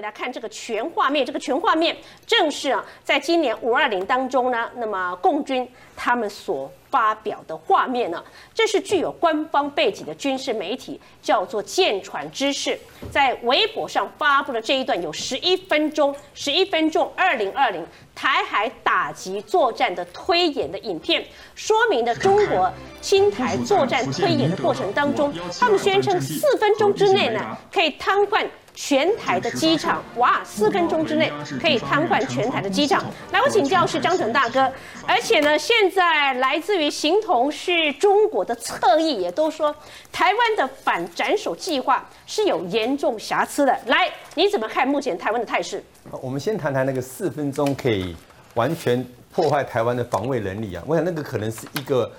你来看这个全画面，这个全画面正是啊，在今年五二零当中呢，那么共军他们所发表的画面呢，这是具有官方背景的军事媒体叫做舰船知识，在微博上发布的这一段有十一分钟，十一分钟二零二零台海打击作战的推演的影片，说明了中国侵台作战推演的过程当中，他们宣称四分钟之内呢可以瘫痪。全台的机场，哇，四分钟之内可以瘫痪全台的机场。来，我请教是张准大哥，而且呢，现在来自于形同是中国的侧翼也都说，台湾的反斩首计划是有严重瑕疵的。来，你怎么看目前台湾的态势？我们先谈谈那个四分钟可以完全破坏台湾的防卫能力啊，我想那个可能是一个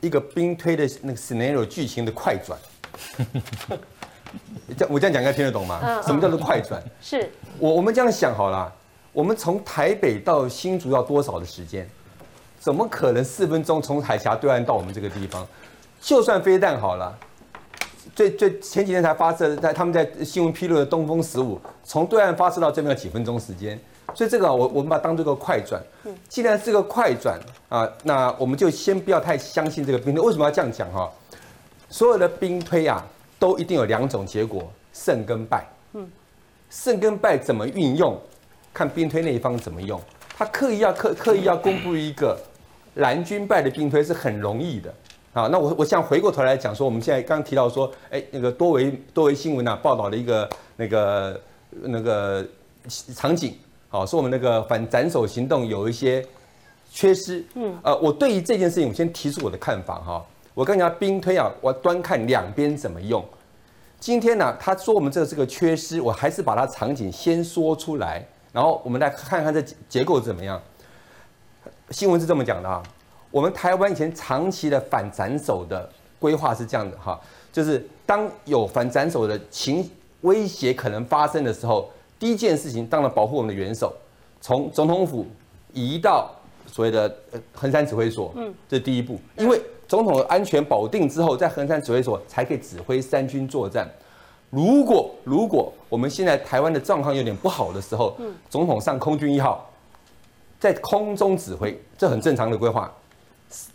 一个兵推的那个 scenario 剧情的快转。这我这样讲应该听得懂吗？什么叫做快转？是我我们这样想好了，我们从台北到新竹要多少的时间？怎么可能四分钟从海峡对岸到我们这个地方？就算飞弹好了，最最前几天才发射，在他们在新闻披露的东风十五，从对岸发射到这边要几分钟时间？所以这个我我们把它当做个快转。既然是个快转啊，那我们就先不要太相信这个兵推。为什么要这样讲哈？所有的兵推啊。都一定有两种结果，胜跟败。嗯，胜跟败怎么运用，看兵推那一方怎么用。他刻意要刻刻意要公布一个蓝军败的兵推是很容易的。好，那我我想回过头来讲说，我们现在刚提到说，哎，那个多维多维新闻啊报道了一个那个那个场景，好，说我们那个反斩首行动有一些缺失。嗯，呃，我对于这件事情，我先提出我的看法哈。我跟人家兵推啊，我端看两边怎么用。今天呢，他说我们这是个缺失，我还是把它场景先说出来，然后我们来看看这结构怎么样。新闻是这么讲的啊，我们台湾以前长期的反斩首的规划是这样的哈，就是当有反斩首的情威胁可能发生的时候，第一件事情当然保护我们的元首，从总统府移到所谓的横山指挥所，嗯，这是第一步，因为。总统的安全保定之后，在横山指挥所才可以指挥三军作战。如果如果我们现在台湾的状况有点不好的时候，总统上空军一号，在空中指挥，这很正常的规划。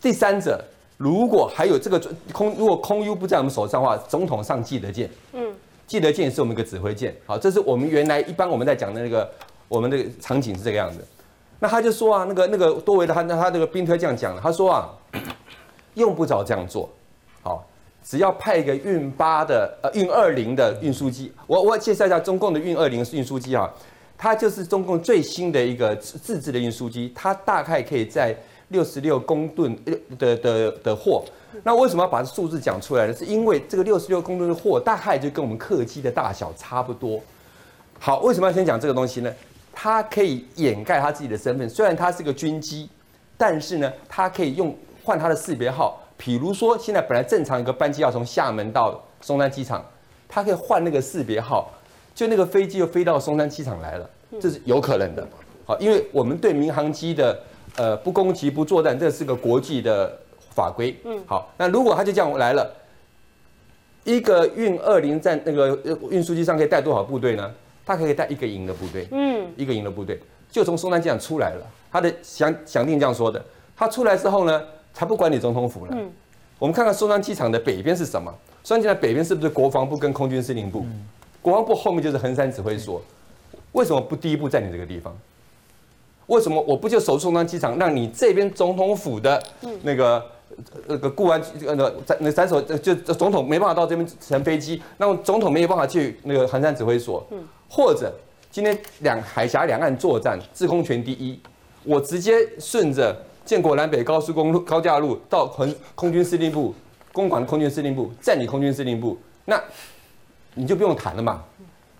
第三者，如果还有这个空，如果空优不在我们手上的话，总统上记得舰。嗯，记得舰是我们一个指挥舰。好，这是我们原来一般我们在讲的那个我们的场景是这个样子。那他就说啊，那个那个多维的他他那个兵推这样讲了，他说啊。用不着这样做，好，只要派一个运八的呃运二零的运输机，我我介绍一下中共的运二零运输机啊，它就是中共最新的一个自制的运输机，它大概可以在六十六公吨的的的货。那为什么要把数字讲出来呢？是因为这个六十六公吨的货大概就跟我们客机的大小差不多。好，为什么要先讲这个东西呢？它可以掩盖它自己的身份，虽然它是个军机，但是呢，它可以用。换它的识别号，比如说现在本来正常一个班机要从厦门到松山机场，它可以换那个识别号，就那个飞机又飞到松山机场来了，这是有可能的。好，因为我们对民航机的呃不攻击不作战，这是个国际的法规。嗯，好，那如果他就这样来了，一个运二零战那个运输机上可以带多少部队呢？它可以带一个营的部队。嗯，一个营的部队就从松山机场出来了。他的详详定这样说的，他出来之后呢？才不管你总统府了。嗯，我们看看松山机场的北边是什么？松山机场北边是不是国防部跟空军司令部？国防部后面就是横山指挥所。为什么不第一步在你这个地方？为什么我不就守松山机场，让你这边总统府的那个那个固安那个那三手就总统没办法到这边乘飞机，那么总统没有办法去那个横山指挥所。嗯，或者今天两海峡两岸作战，制空权第一，我直接顺着。建国南北高速公路高架路到空空军司令部，公馆空军司令部，占领空军司令部，那你就不用谈了嘛。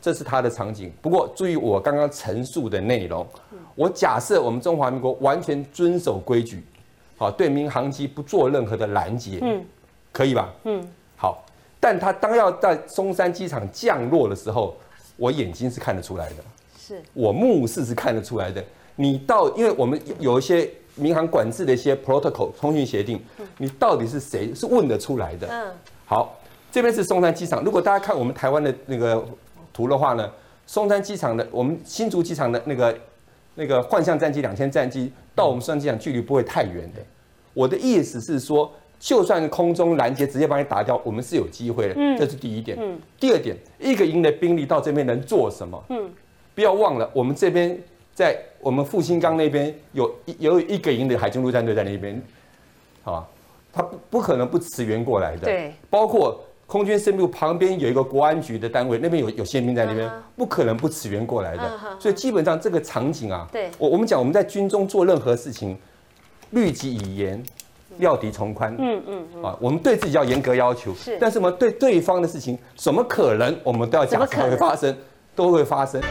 这是他的场景。不过注意我刚刚陈述的内容，我假设我们中华民国完全遵守规矩，好，对民航机不做任何的拦截，嗯，可以吧？嗯，好。但他当要在松山机场降落的时候，我眼睛是看得出来的，是我目视是看得出来的。你到，因为我们有一些。民航管制的一些 protocol 通讯协定，你到底是谁是问得出来的？嗯，好，这边是松山机场。如果大家看我们台湾的那个图的话呢，松山机场的我们新竹机场的那个那个幻象战机两千战机到我们松山机场距离不会太远的。我的意思是说，就算空中拦截直接把你打掉，我们是有机会的。嗯这是第一点。嗯第二点，一个营的兵力到这边能做什么？嗯，不要忘了，我们这边在我们复兴岗那边有一有一个营的海军陆战队在那边，啊，他不不可能不驰援过来的。对，包括空军司令部旁边有一个国安局的单位，那边有有宪兵在那边不可能不驰援过来嗯的。所以基本上这个场景啊，对我我们讲我们在军中做任何事情，律己以严，料敌从宽。嗯嗯嗯，啊，我们对自己要严格要求，是但是我们对对方的事情，怎么可能我们都要假设怎么可能会发生，都会发生。